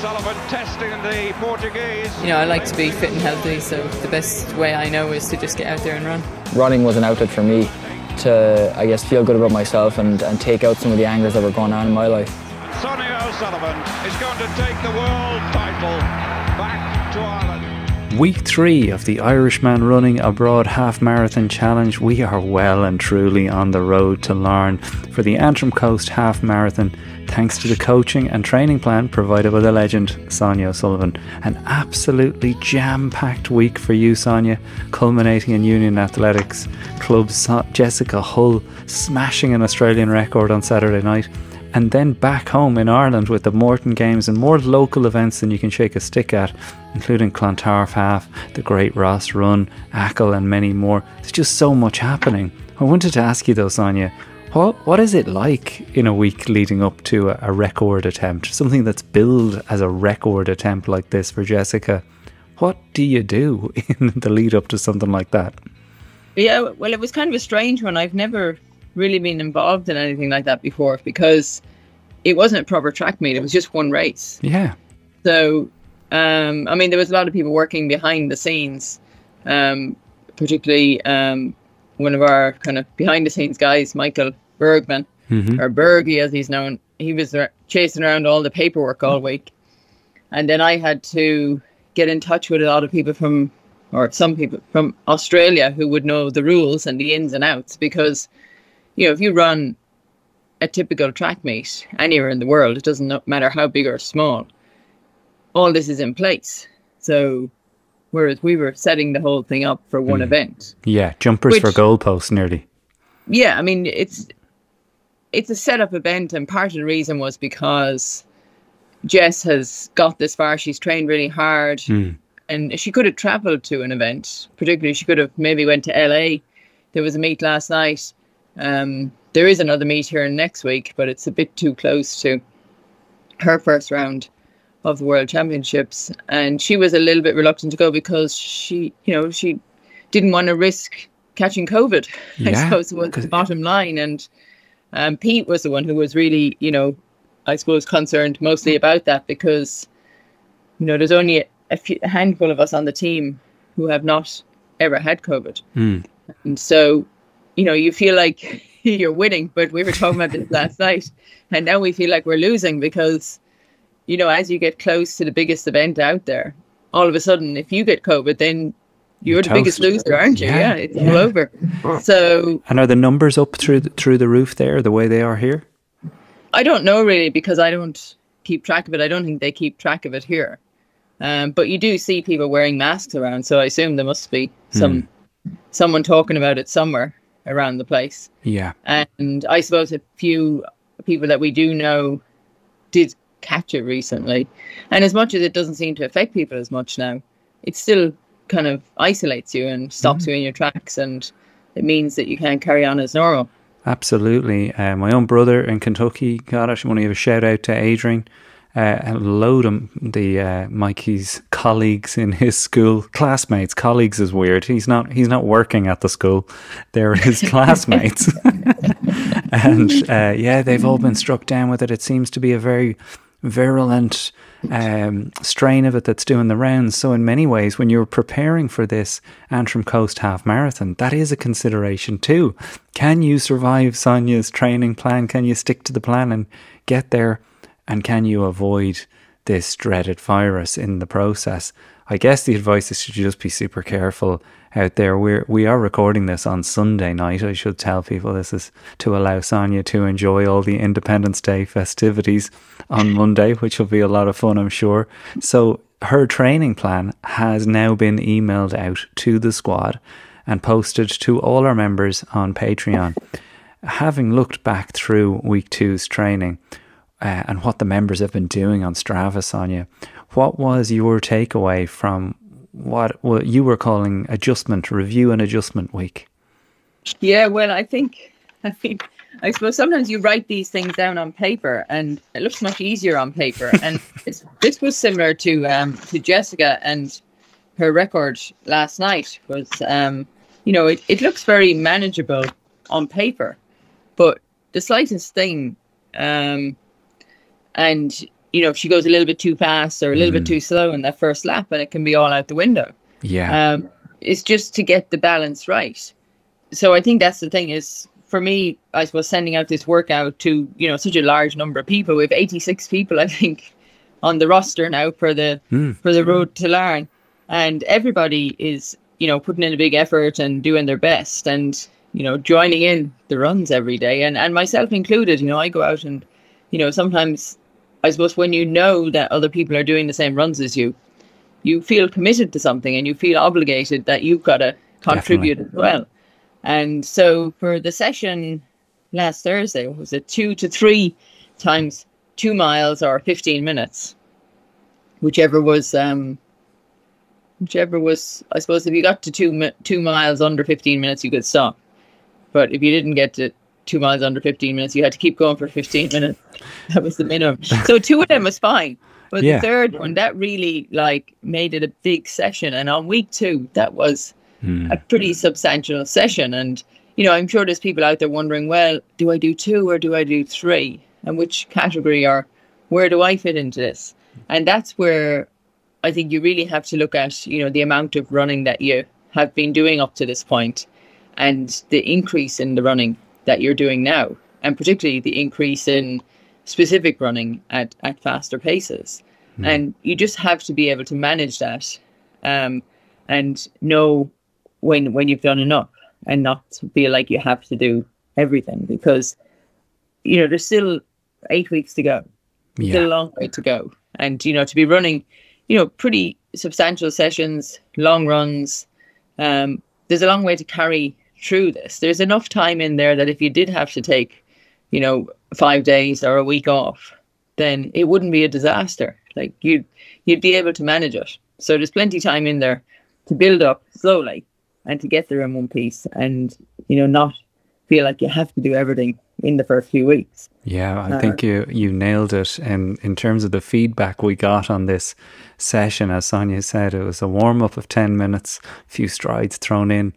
O'Sullivan testing the Portuguese. You know, I like to be fit and healthy, so the best way I know is to just get out there and run. Running was an outlet for me to, I guess, feel good about myself and, and take out some of the angers that were going on in my life. Sonia O'Sullivan is going to take the world title back to Ireland. Week three of the Irishman Running Abroad Half Marathon Challenge. We are well and truly on the road to Larne for the Antrim Coast Half Marathon, thanks to the coaching and training plan provided by the legend Sonia O'Sullivan. An absolutely jam packed week for you, Sonia, culminating in Union Athletics Club's Jessica Hull smashing an Australian record on Saturday night and then back home in Ireland with the Morton Games and more local events than you can shake a stick at, including Clontarf Half, the Great Ross Run, Achill, and many more. There's just so much happening. I wanted to ask you though, Sonia, what what is it like in a week leading up to a, a record attempt, something that's billed as a record attempt like this for Jessica? What do you do in the lead up to something like that? Yeah, well, it was kind of a strange one. I've never really been involved in anything like that before because it wasn't a proper track meet. It was just one race. Yeah. So, um, I mean, there was a lot of people working behind the scenes, um, particularly um, one of our kind of behind the scenes guys, Michael Bergman, mm-hmm. or Bergie as he's known. He was chasing around all the paperwork all week. And then I had to get in touch with a lot of people from, or some people from Australia who would know the rules and the ins and outs because you know, if you run a typical track meet anywhere in the world, it doesn't matter how big or small, all this is in place. So, whereas we were setting the whole thing up for one mm. event. Yeah, jumpers which, for goalposts nearly. Yeah, I mean it's it's a setup event, and part of the reason was because Jess has got this far. She's trained really hard, mm. and she could have travelled to an event. Particularly, she could have maybe went to LA. There was a meet last night um, there is another meet here next week, but it's a bit too close to her first round of the World Championships, and she was a little bit reluctant to go because she, you know, she didn't want to risk catching COVID. Yeah, I suppose was the bottom line, and um, Pete was the one who was really, you know, I suppose concerned mostly about that because, you know, there's only a, a, few, a handful of us on the team who have not ever had COVID, mm. and so you know, you feel like you're winning, but we were talking about this last night, and now we feel like we're losing because, you know, as you get close to the biggest event out there, all of a sudden, if you get COVID, then you're, you're the biggest loser, aren't you? Yeah, yeah it's yeah. all over. So, and are the numbers up through the, through the roof there, the way they are here? I don't know really because I don't keep track of it. I don't think they keep track of it here. Um, but you do see people wearing masks around, so I assume there must be some hmm. someone talking about it somewhere around the place. Yeah. And I suppose a few people that we do know did catch it recently. And as much as it doesn't seem to affect people as much now, it's still kind of isolates you and stops mm-hmm. you in your tracks and it means that you can't carry on as normal. Absolutely. Uh, my own brother in Kentucky God, I I want to give a shout out to Adrian uh, a load of the uh, Mikey's colleagues in his school, classmates. Colleagues is weird. He's not. He's not working at the school. They're his classmates, and uh, yeah, they've all been struck down with it. It seems to be a very virulent um, strain of it that's doing the rounds. So, in many ways, when you're preparing for this Antrim Coast Half Marathon, that is a consideration too. Can you survive Sonia's training plan? Can you stick to the plan and get there? And can you avoid this dreaded virus in the process? I guess the advice is to just be super careful out there. We're we are recording this on Sunday night. I should tell people this is to allow Sonia to enjoy all the Independence Day festivities on Monday, which will be a lot of fun, I'm sure. So her training plan has now been emailed out to the squad and posted to all our members on Patreon. Having looked back through week two's training, uh, and what the members have been doing on Strava, Sonia. What was your takeaway from what, what you were calling adjustment, review and adjustment week? Yeah, well, I think, I think, I suppose sometimes you write these things down on paper, and it looks much easier on paper. And this was similar to um, to Jessica and her record last night was, um, you know, it, it looks very manageable on paper, but the slightest thing um, and you know, if she goes a little bit too fast or a little bit too slow in that first lap, and it can be all out the window. Yeah. Um, it's just to get the balance right. So I think that's the thing is for me, I suppose sending out this workout to you know such a large number of people. We have 86 people, I think, on the roster now for the for the road to Larne, and everybody is you know putting in a big effort and doing their best and you know joining in the runs every day and and myself included. You know, I go out and you know sometimes I suppose when you know that other people are doing the same runs as you, you feel committed to something and you feel obligated that you've got to contribute as well. And so for the session last Thursday, was it two to three times two miles or 15 minutes? Whichever was, um, whichever was, I suppose if you got to two, two miles under 15 minutes, you could stop. But if you didn't get to two miles under 15 minutes, you had to keep going for 15 minutes. That was the minimum. So two of them was fine. But Yeah. the third one, that really like made it a big session. And on week two, that was hmm. a pretty substantial session. And, you know, I'm sure there's people out there wondering, well, do I do two or do I do three? And which category or where do I fit into this? And that's where I think you really have to look at, you know, the amount of running that you have been doing up to this point and the increase in the running that you're doing now, and particularly the increase in specific running at, at faster paces. And you just have to be able to manage that um, and know when when you've done enough and not feel like you have to do everything because you know there's still eight weeks to go yeah. still a long way to go. And you know, to be running, you know, pretty substantial sessions, long runs, um, there's a long way to carry through this. There's enough time in there that if you did have to take, you know, five days or a week off, then it wouldn't be a disaster. Like you'd you'd be able to manage it. So there's plenty of time in there to build up slowly and to get there in one piece and, you know, not feel like you have to do everything in the first few weeks. Yeah, I uh, think you you nailed it. And in terms of the feedback we got on this session, as Sonia said, it was a warm up of ten minutes, a few strides thrown in,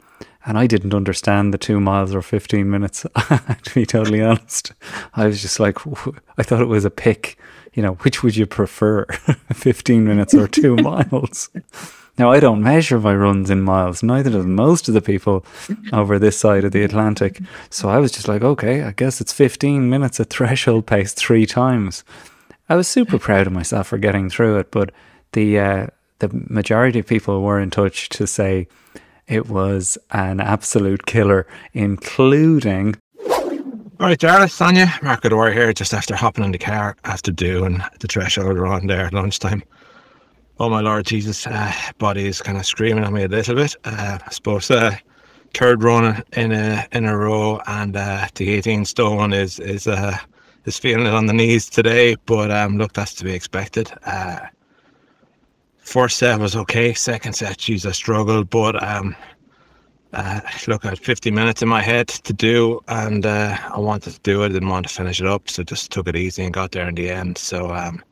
and I didn't understand the two miles or fifteen minutes. to be totally honest, I was just like, I thought it was a pick. You know, which would you prefer, fifteen minutes or two miles? Now, I don't measure my runs in miles, neither do most of the people over this side of the Atlantic. So I was just like, okay, I guess it's 15 minutes at threshold pace three times. I was super proud of myself for getting through it, but the uh, the majority of people were in touch to say it was an absolute killer, including All right, Dara, Sonia, Mark O'Dwyer here, just after hopping in the car after doing the threshold run there at lunchtime. Oh my Lord Jesus, uh, body is kind of screaming at me a little bit. Uh, I suppose uh, third run in a in a row, and uh, the 18 stone is is uh, is feeling it on the knees today. But um, look, that's to be expected. Uh, first set was okay. Second set, geez, I struggled, but um, uh, look, I had 50 minutes in my head to do, and uh, I wanted to do it. Didn't want to finish it up, so just took it easy and got there in the end. So, um,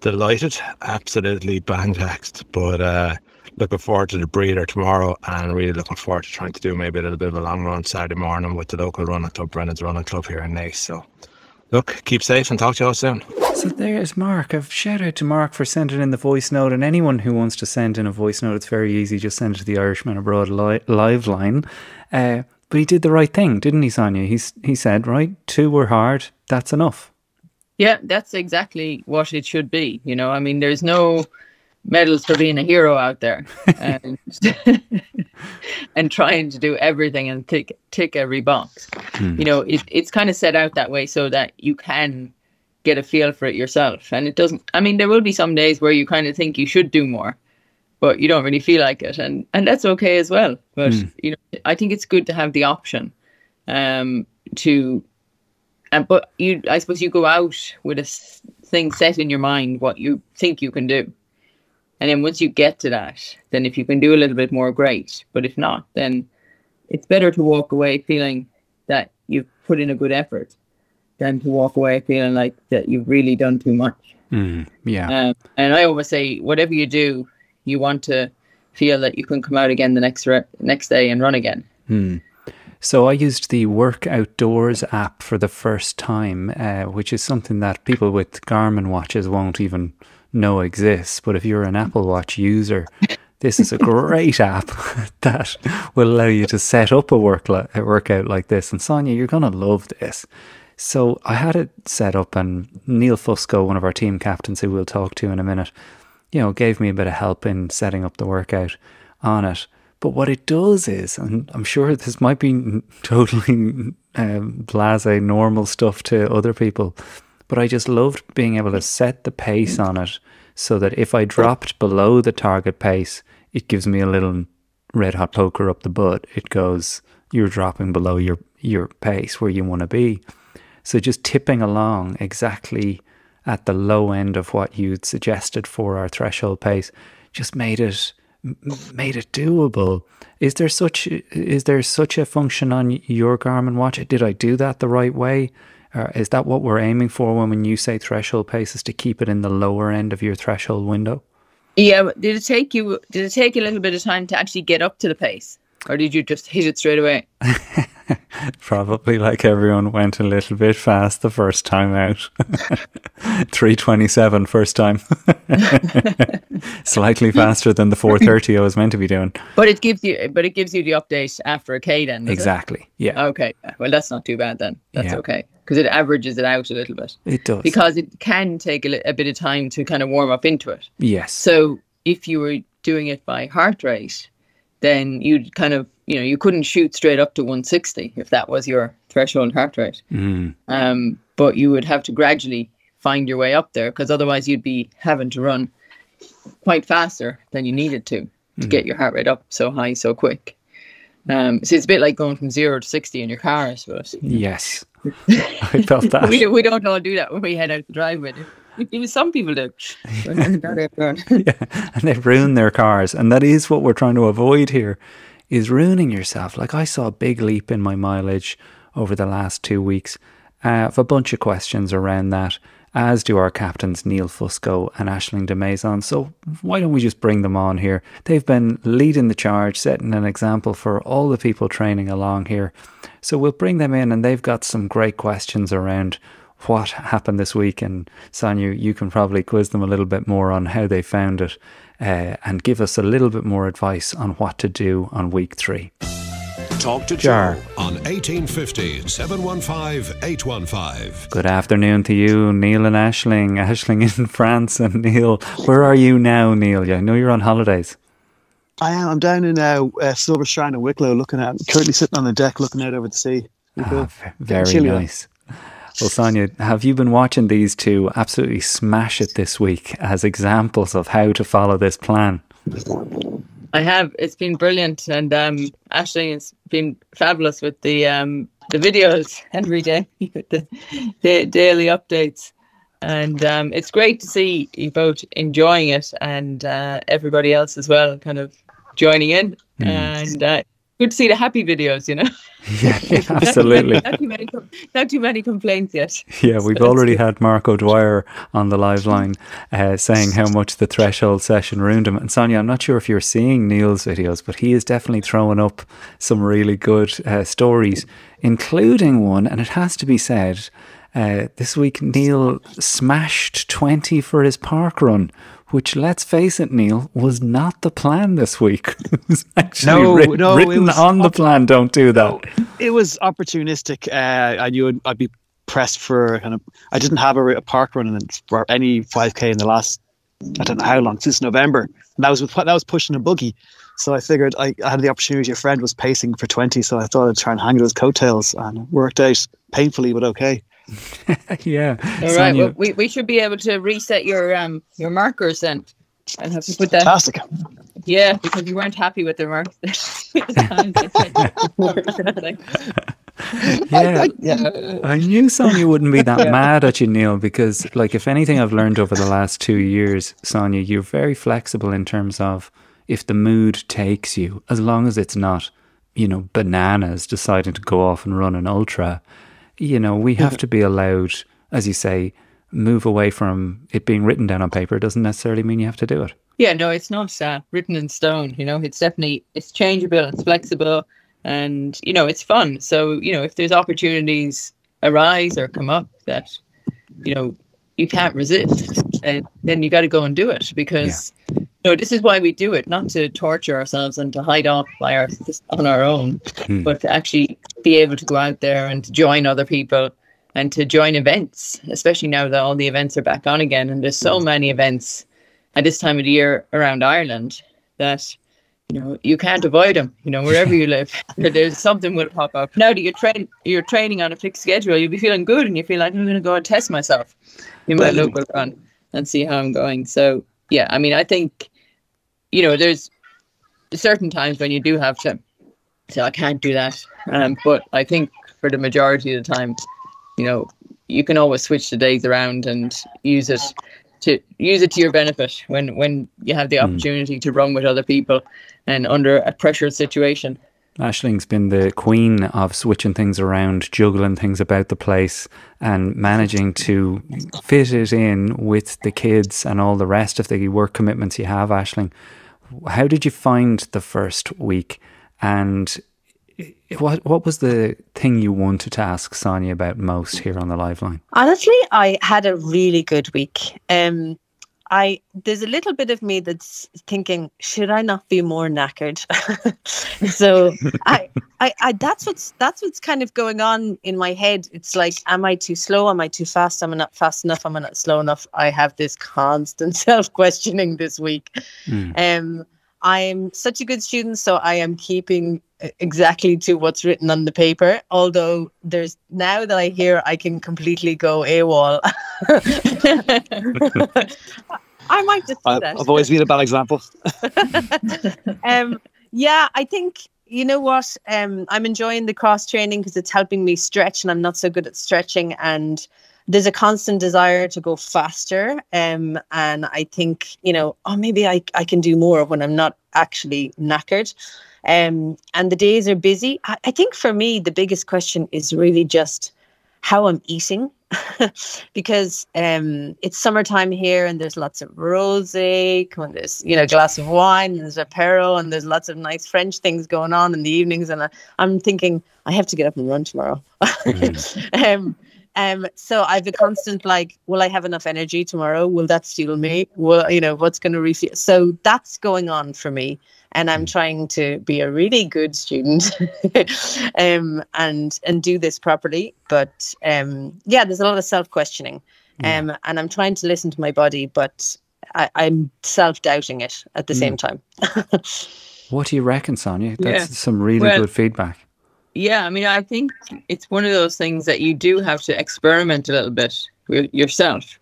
delighted, absolutely bang taxed, but uh, looking forward to the breather tomorrow, and really looking forward to trying to do maybe a little bit of a long run Saturday morning with the local run at Club Brennan's Running Club here in Naas. So, look, keep safe and talk to you all soon. So there's Mark. A shout out to Mark for sending in the voice note. And anyone who wants to send in a voice note, it's very easy. Just send it to the Irishman Abroad li- live line. Uh, but he did the right thing, didn't he, Sonia? He's, he said, right, two were hard. That's enough. Yeah, that's exactly what it should be. You know, I mean, there's no medals for being a hero out there and, and trying to do everything and tick tick every box. You know, it, it's kind of set out that way so that you can get a feel for it yourself. And it doesn't. I mean, there will be some days where you kind of think you should do more, but you don't really feel like it, and and that's okay as well. But you know, I think it's good to have the option um, to and but you, I suppose, you go out with a thing set in your mind what you think you can do, and then once you get to that, then if you can do a little bit more, great. But if not, then it's better to walk away feeling that you've put in a good effort than to walk away feeling like that you've really done too much. Yeah. Um, and I always say, whatever you do, you want to feel that you can come out again the next re- next day and run again. So I used the WorkOutDoors app for the first time, uh, which is something that people with Garmin watches won't even know exists. But if you're an Apple Watch user, this is a great app that will allow you to set up a work li- a workout like this. And Sonia, you're going to love this. So I had it set up, and Neil Fusco, one of our team captains, who we'll talk to in a minute, you know, gave me a bit of help in setting up the workout on it. But what it does is, and I'm sure this might be totally um, blase, normal stuff to other people, but I just loved being able to set the pace on it so that if I dropped below the target pace, it gives me a little red hot poker up the butt. It goes, you're dropping below your, your pace where you want to be. So just tipping along exactly at the low end of what you'd suggested for our threshold pace just made it made it doable. Is there such is there such a function on your Garmin watch? Did I do that the right way? Or is that what we're aiming for when, when you say threshold pace is to keep it in the lower end of your threshold window? Yeah, did it take you? Did it take a little bit of time to actually get up to the pace, or did you just hit it straight away? Probably like everyone went a little bit fast the first time out. 327 first time. Slightly faster than the 430 I was meant to be doing. But it gives you, but it gives you the update after a K then. Exactly. It? Yeah. Okay. Well, that's not too bad then. That's yeah. okay because it averages it out a little bit. It does because it can take a, a bit of time to kind of warm up into it. Yes. So if you were doing it by heart rate, then you'd kind of you know you couldn't shoot straight up to 160 if that was your threshold heart rate. Mm. um, but you would have to gradually find your way up there because otherwise you'd be having to run quite faster than you needed to to mm. get your heart rate up so high so quick. Um, so it's a bit like going from zero to 60 in your car I suppose. Yes. I felt that. We, we don't all do that when we head out the driveway even some people do. yeah, and they ruin their cars, and that is what we're trying to avoid here is ruining yourself. Like I saw a big leap in my mileage over the last two weeks. Uh, I have a bunch of questions around that, as do our captains Neil Fusco and Aisling de Maison. So why don't we just bring them on here? They've been leading the charge, setting an example for all the people training along here. So we'll bring them in, and they've got some great questions around what happened this week. And Sonia, you can probably quiz them a little bit more on how they found it uh, and give us a little bit more advice on what to do on week three. Talk to Jar on 1850 715 815. Good afternoon to you, Neil and Aisling. Aisling in France and Neil. Where are you now, Neil? Yeah, I know you're on holidays. I am. I'm down in uh, uh, Silver Strand in Wicklow looking at, currently sitting on the deck looking out over the sea. Ah, very nice. Well, Sonia, have you been watching these two absolutely smash it this week as examples of how to follow this plan? I have. It's been brilliant, and um, Ashley has been fabulous with the um, the videos every day, the, the daily updates, and um, it's great to see you both enjoying it, and uh, everybody else as well, kind of joining in, mm. and uh, good to see the happy videos, you know. Yeah, yeah absolutely. not, too many, not too many complaints yet. Yeah, we've so already had Mark O'Dwyer on the live line uh, saying how much the threshold session ruined him. And Sonia, I'm not sure if you're seeing Neil's videos, but he is definitely throwing up some really good uh, stories, including one, and it has to be said. Uh, this week, Neil smashed 20 for his park run, which, let's face it, Neil, was not the plan this week. it was actually no, written, no, written on the plan. Don't do that. it was opportunistic. Uh, I knew I'd be pressed for kind of. I didn't have a, a park run for any 5k in the last. I don't know how long since November, and that was with, that was pushing a buggy. So I figured I, I had the opportunity. A friend was pacing for 20, so I thought I'd try and hang those coattails, and it worked out painfully, but okay. yeah. All right. Well, we, we should be able to reset your um your markers then. And have to put that. Fantastic. Yeah, because you weren't happy with the markers. yeah, yeah. I knew Sonia wouldn't be that yeah. mad at you, Neil, because like if anything I've learned over the last two years, Sonia, you're very flexible in terms of if the mood takes you, as long as it's not, you know, bananas deciding to go off and run an ultra you know, we have to be allowed, as you say, move away from it being written down on paper doesn't necessarily mean you have to do it. Yeah, no, it's not uh, written in stone. You know, it's definitely it's changeable, it's flexible, and you know it's fun. So you know if there's opportunities arise or come up that you know you can't resist, and then you got to go and do it because you know this is why we do it, not to torture ourselves and to hide off by our on our own, Hmm. but to actually be able to go out there and to join other people and to join events, especially now that all the events are back on again. And there's so many events at this time of the year around Ireland that you know you can't avoid them. You know wherever you live, there's something will pop up. Now that you're train you're training on a fixed schedule, you'll be feeling good and you feel like I'm going to go and test myself in my local run and see how I'm going. So yeah, I mean I think you know there's certain times when you do have to say I can't do that, um, but I think for the majority of the time, you know, you can always switch the days around and use it to use it to your benefit when when you have the opportunity to run with other people and under a pressured situation. Aisling's been the queen of switching things around, juggling things about the place, and managing to fit it in with the kids and all the rest of the work commitments you have, Aisling. How did you find the first week? And what what was the thing you wanted to ask Sonia about most here on the live line? Honestly, I had a really good week. Um, I there's a little bit of me that's thinking, should I not be more knackered? so I, I, I, that's what's that's what's kind of going on in my head. It's like, am I too slow? Am I too fast? Am I not fast enough? Am I not slow enough? I have this constant self questioning this week. Um, I'm such a good student, so I am keeping uh, exactly to what's written on the paper. Although there's now that I hear I can completely go AWOL. I might just that. I've always been a bad example. um, yeah, I think you know what. Um, I'm enjoying the cross training because it's helping me stretch, and I'm not so good at stretching. And there's a constant desire to go faster. Um, and I think you know, oh, maybe I I can do more when I'm not actually knackered. Um, and the days are busy. I, I think for me, the biggest question is really just how I'm eating. because um, it's summertime here and there's lots of rosé, and there's you know glass of wine, and there's apero, and there's lots of nice French things going on in the evenings. And I, I'm thinking I have to get up and run tomorrow. um, um, so I've a constant like, will I have enough energy tomorrow? Will that steal me? Will you know what's going to refuel? So that's going on for me, and I'm trying to be a really good student, um, and and do this properly. But um, yeah, there's a lot of self questioning, um, and I'm trying to listen to my body, but I, I'm self doubting it at the same time. What do you reckon, Sonia? That's Yeah. some really Well- good feedback. Yeah, I mean, I think it's one of those things that you do have to experiment a little bit with yourself.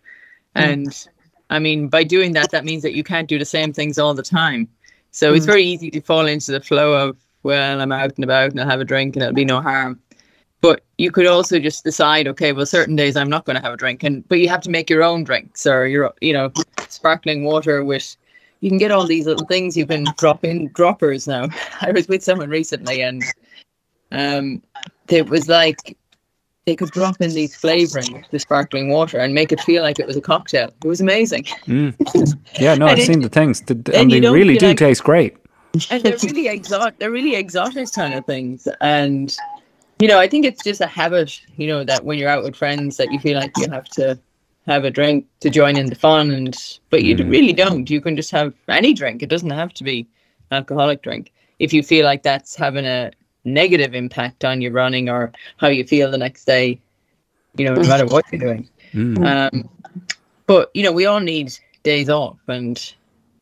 Mm. And I mean, by doing that, that means that you can't do the same things all the time. So it's mm. very easy to fall into the flow of, well, I'm out and about and I'll have a drink and it'll be no harm. But you could also just decide, okay, well, certain days I'm not going to have a drink, and but you have to make your own drinks or your, you know, sparkling water with. You can get all these little things you can drop in droppers now. I was with someone recently, and um, it was like they could drop in these flavoring the sparkling water and make it feel like it was a cocktail. It was amazing, Yeah, no, I've seen the things, th- and they really do like- taste great. and they're really exotic. They're really exotic kind of things, and you know, I think it's just a habit. You know, that when you're out with friends, that you feel like you have to have a drink to join in the fun, and but you really don't. You can just have any drink. It doesn't have to be alcoholic drink if you feel like that's having a negative impact on your running or how you feel the next day. You know, no matter what you're doing. Um, but you know, we all need days off and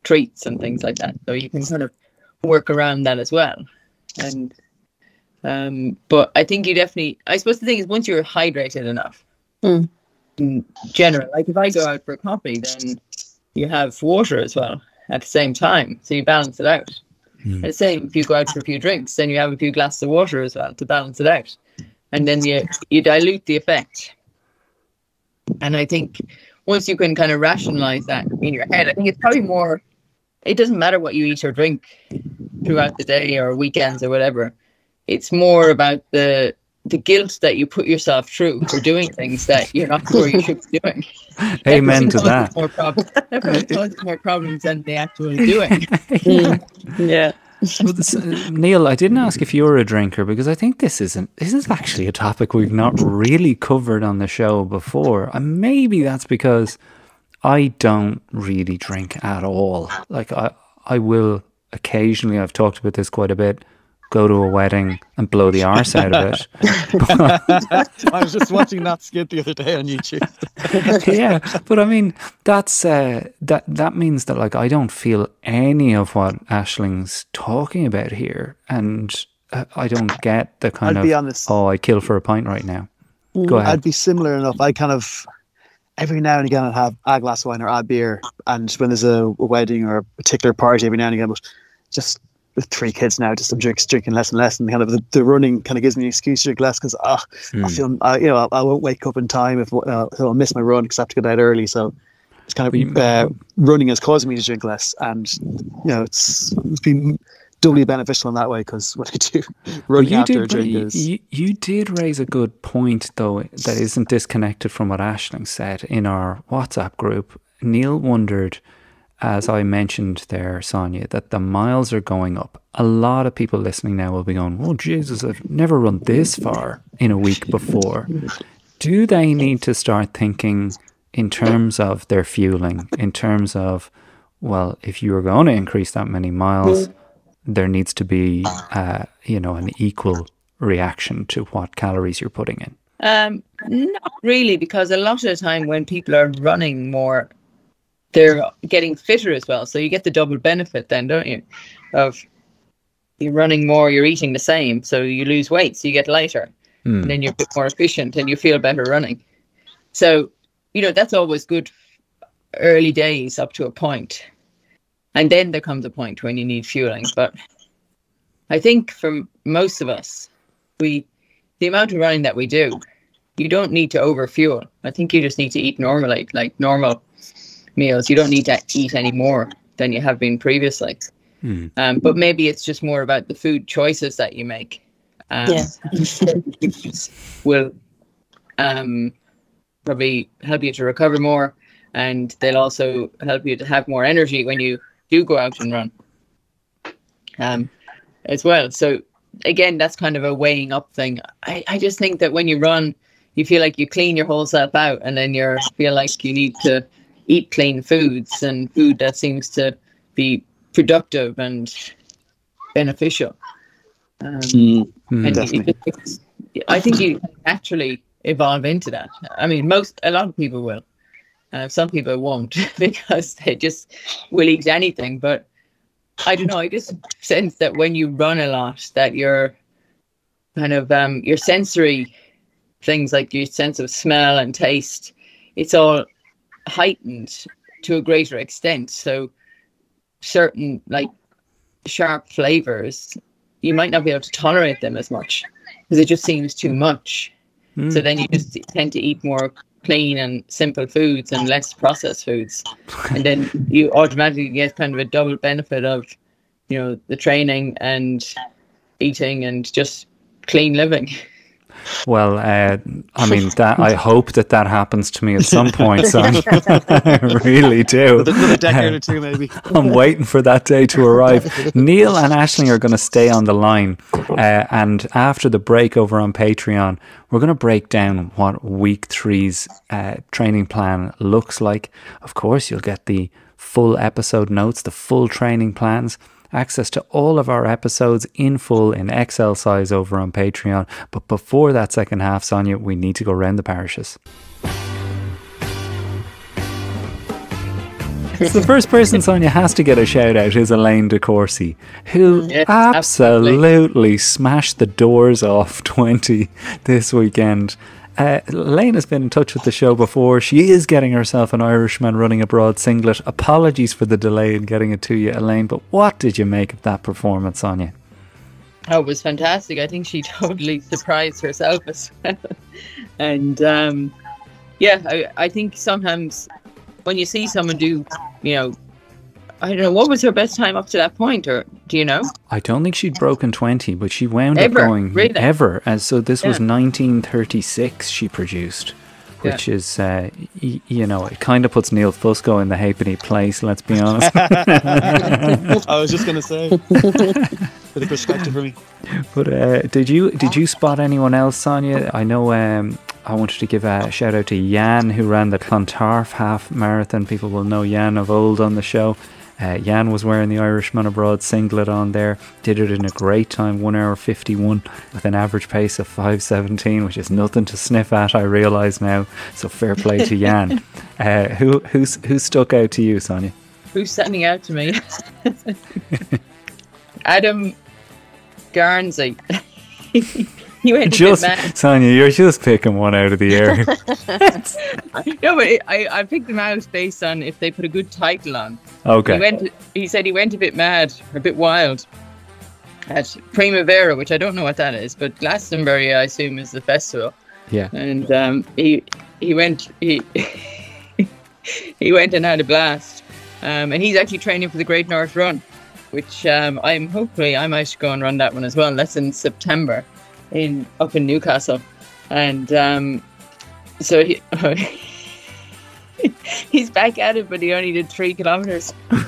treats and things like that. So you can kind of work around that as well. And um, but I think you definitely. I suppose the thing is, once you're hydrated enough, Mm. in general, like if I go out for a coffee, then you have water as well at the same time, so you balance it out. Mm. And the same if you go out for a few drinks, then you have a few glasses of water as well to balance it out, and then you you dilute the effect. And I think once you can kind of rationalize that in your head, I think it's probably more. It doesn't matter what you eat or drink throughout the day or weekends or whatever. It's more about the the guilt that you put yourself through for doing things that you're not sure you should be doing. Amen to that. More problems. That probably causes more problems than the actual doing. Yeah. Well, this- uh, Neil, I didn't ask if you were a drinker because I think this isn't. This is actually a topic we've not really covered on the show before, and maybe that's because I don't really drink at all. Like I, I will occasionally. I've talked about this quite a bit. Go to a wedding and blow the arse out of it. I was just watching that skit the other day on YouTube. yeah, but I mean that's uh, that that means that like I don't feel any of what Aisling's talking about here, and uh, I don't get the kind I'd of be honest. oh I kill for a pint right now. Go ahead. I'd be similar enough. I kind of every now and again I'd have a glass of wine or a beer, and when there's a, a wedding or a particular party, every now and again. But just with three kids now, just I'm drinking, drinking less and less, and kind of the, the running kind of gives me an excuse to drink less because ah, I feel uh, you know I, I won't wake up in time if uh, I'll miss my run because I have to get out early. So it's kind of uh, running has caused me to drink less, and you know it's it's been doubly beneficial in that way because when I do running you after a did drink you, is you, you did raise a good point though that isn't disconnected from what Aisling said in our WhatsApp group. Neil wondered, as I mentioned there, Sonia, that the miles are going up. A lot of people listening now will be going, "Oh Jesus, I've never run this far in a week before." Do they need to start thinking in terms of their fueling, in terms of, well, if you are going to increase that many miles, there needs to be, uh, you know, an equal reaction to what calories you're putting in. Um, not really, because a lot of the time when people are running more, they're getting fitter as well. So you get the double benefit then, don't you? Of you're running more, you're eating the same, so you lose weight, so you get lighter, Hmm. and then you're a bit more efficient and you feel better running. So you know that's always good. Early days up to a point, and then there comes a point when you need fueling. But I think for most of us, we the amount of running that we do, you don't need to overfuel. I think you just need to eat normally, like normal meals. You don't need to eat any more than you have been previously. Hmm. Um, but maybe it's just more about the food choices that you make. Um, will um, probably help you to recover more, and they'll also help you to have more energy when you do go out and run. Um, as well. So again, that's kind of a weighing up thing. I, I just think that when you run, you feel like you clean your whole self out, and then you feel like you need to eat clean foods and food that seems to be productive and beneficial. Um, Hmm. and you- definitely. it's- I think you naturally evolve into that. I mean, most a lot of people will. Uh, some people won't because they just will eat anything. But I don't know. I just sense that when you run a lot, that your kind of um your sensory things like your sense of smell and taste, it's all heightened to a greater extent. So certain like sharp flavors, you might not be able to tolerate them as much because it just seems too much. Hmm. So then you just tend to eat more clean and simple foods and less processed foods. And then you automatically get kind of a double benefit of, you know, the training and eating and just clean living. Well, uh, I mean, that I hope that that happens to me at some point, son. I really do. another decade or two maybe. I'm waiting for that day to arrive. Neil and Ashley are going to stay on the line. Uh, and after the break over on Patreon, we're going to break down what week three's uh, training plan looks like. Of course, you'll get the full episode notes, the full training plans. Access to all of our episodes in full in Excel size over on Patreon. But before that second half, Sonia, we need to go round the parishes. So the first person Sonia has to get a shout out is Elaine De Courcy, who mm, Yes, absolutely. absolutely. smashed the doors off 20 this weekend. Uh, Elaine has been in touch with the show before. She is getting herself an Irishman running abroad singlet. Apologies for the delay in getting it to you, Elaine, but what did you make of that performance, Sonia? Oh, it was fantastic. I think she totally surprised herself as well. and um, yeah, I, I think sometimes when you see someone do, you know, I don't know, what was her best time up to that point, or do you know? I don't think she'd broken 20, but she wound Ever? up going Really? ever. And so this was 1936 she produced. which is, uh, y- you know, it kind of puts Neil Fusco in the halfpenny place. Let's be honest. I was just going to say, bit of perspective for me. But uh, did you did you spot anyone else, Sonia? I know. Um, I wanted to give a shout out to Jan, who ran the Clontarf half marathon. People will know Jan of old on the show. Uh, Jan was wearing the Irishman Abroad singlet on there. Did it in a great time, one hour fifty one, with an average pace of five seventeen, which is nothing to sniff at. I realise now. So fair play to Jan. uh, who who's who stuck out to you, Sonia? Who's standing out to me? Adam Garnsey. he went a Just bit mad. Sonia, you're just picking one out of the air. No, but I, I picked him out based on if they put a good title on. Okay. He okay. went. He said he went a bit mad, a bit wild at Primavera, which I don't know what that is, but Glastonbury, I assume, is the festival. Yeah. And um, he he went he he went and had a blast. Um, and he's actually training for the Great North Run, which um, I'm hopefully I might go and run that one as well. That's in September, in up in Newcastle, and um, so he. He's back at it, but he only did three kilometers. uh,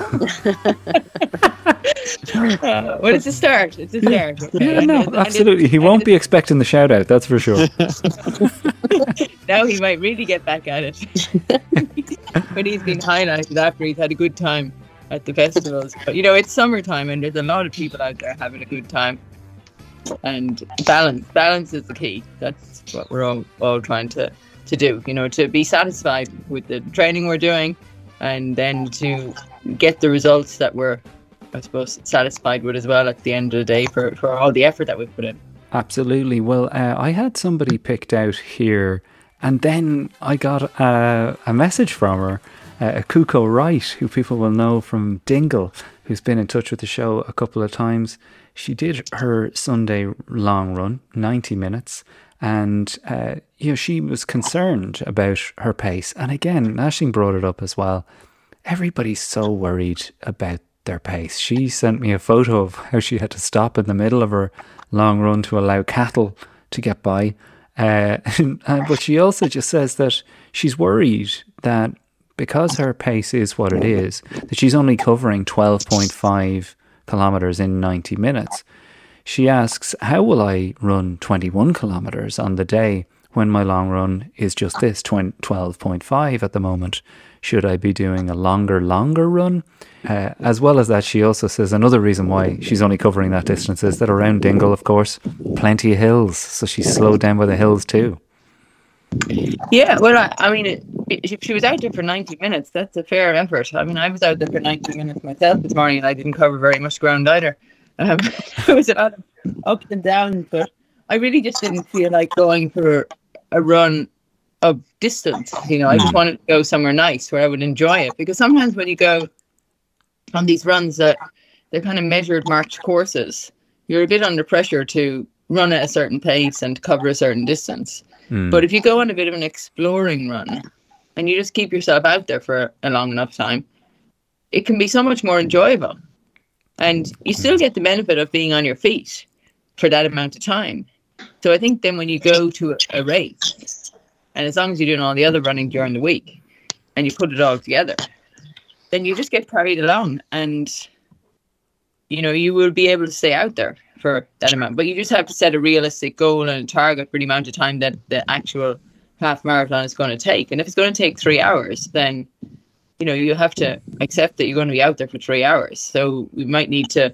well, it's a start. It's a start. okay. Yeah, no, and- absolutely. He won't be expecting the shout out, that's for sure. now he might really get back at it. but he's been highlighted after he's had a good time at the festivals. But you know, it's summertime and there's a lot of people out there having a good time. And balance, balance is the key. That's what we're all, all trying to, to do. You know, to be satisfied with the training we're doing, and then to get the results that we're, I suppose, satisfied with as well at the end of the day for, for all the effort that we've put in. Absolutely. Well, uh, I had somebody picked out here, and then I got a message from her, uh, Kuko Wright, who people will know from Dingle, who's been in touch with the show a couple of times. She did her Sunday long run, 90 minutes, and uh, you know she was concerned about her pace. And again, Nashing brought it up as well. Everybody's so worried about their pace. She sent me a photo of how she had to stop in the middle of her long run to allow cattle to get by. Uh, uh, but she also just says that she's worried that because her pace is what it is, that she's only covering 12.5 kilometers in 90 minutes. She asks, How will I run 21 kilometers on the day when my long run is just this 12.5 at the moment? Should I be doing a longer, longer run? Uh, as well as that, she also says another reason why she's only covering that distance is that around Dingle, of course, plenty of hills. So she's slowed down by the hills too. Yeah, well, I, I mean, it, she was out there for 90 minutes, that's a fair effort. I mean, I was out there for 90 minutes myself this morning and I didn't cover very much ground either. Um, it was a lot of ups and downs, but I really just didn't feel like going for a run of distance. You know, I just wanted to go somewhere nice where I would enjoy it because sometimes when you go on these runs that they're kind of measured march courses, you're a bit under pressure to run at a certain pace and cover a certain distance. Hmm. But if you go on a bit of an exploring run and you just keep yourself out there for a long enough time, it can be so much more enjoyable. And you still get the benefit of being on your feet for that amount of time. So I think then when you go to a, race, and as long as you're doing all the other running during the week and you put it all together, then you just get carried along and you know, you will be able to stay out there for that amount. But you just have to set a realistic goal and a target for the amount of time that the actual half marathon is going to take. And if it's going to take three hours, then you know you have to accept that you're going to be out there for three hours. So we might need to,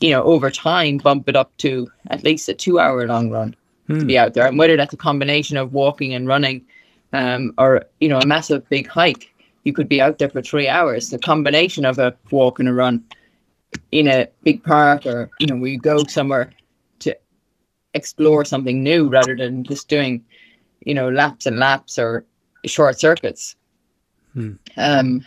you know, over time bump it up to at least a two-hour long run to be out there. And whether that's a combination of walking and running, um, or you know, a massive big hike, you could be out there for three hours. The combination of a walk and a run in a big park or you know where you go somewhere to explore something new rather than just doing you know laps and laps or short circuits. Hmm. um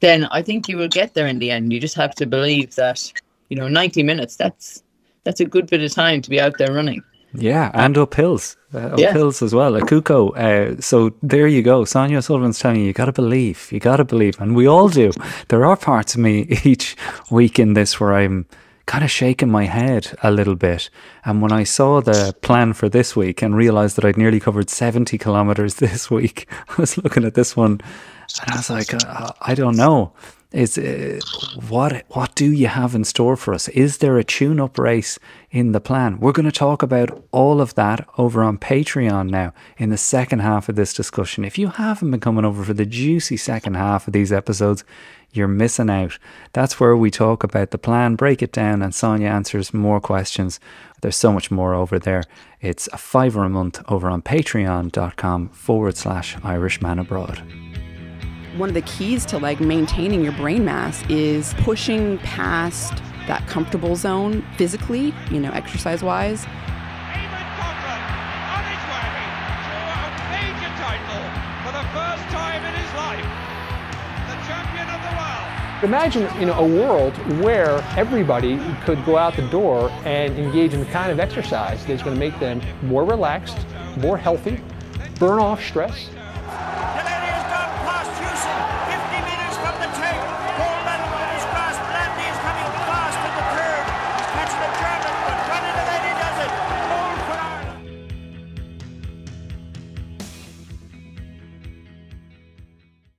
then i think you will get there in the end. You just have to believe that you know 90 minutes that's that's a good bit of time to be out there running. Yeah, and up hills, uh, Yeah. hills as well. A Kuko. Uh, so there you go. Sonia Sullivan's telling you, you got to believe. You got to believe, and we all do. There are parts of me each week in this where I'm kind of shaking my head a little bit. And when I saw the plan for this week and realized that I'd nearly covered 70 kilometers this week, I was looking at this one and I was like, uh, I don't know. Is uh, what what do you have in store for us? Is there a tune-up race in the plan? We're going to talk about all of that over on Patreon now in the second half of this discussion. If you haven't been coming over for the juicy second half of these episodes, you're missing out. That's where we talk about the plan, break it down, and Sonia answers more questions. There's so much more over there. It's a fiver a month over on patreon.com forward slash Irishman Abroad one of the keys to like maintaining your brain mass is pushing past that comfortable zone physically, you know, exercise wise. Imagine you know a world where everybody could go out the door and engage in the kind of exercise that's going to make them more relaxed, more healthy, burn off stress,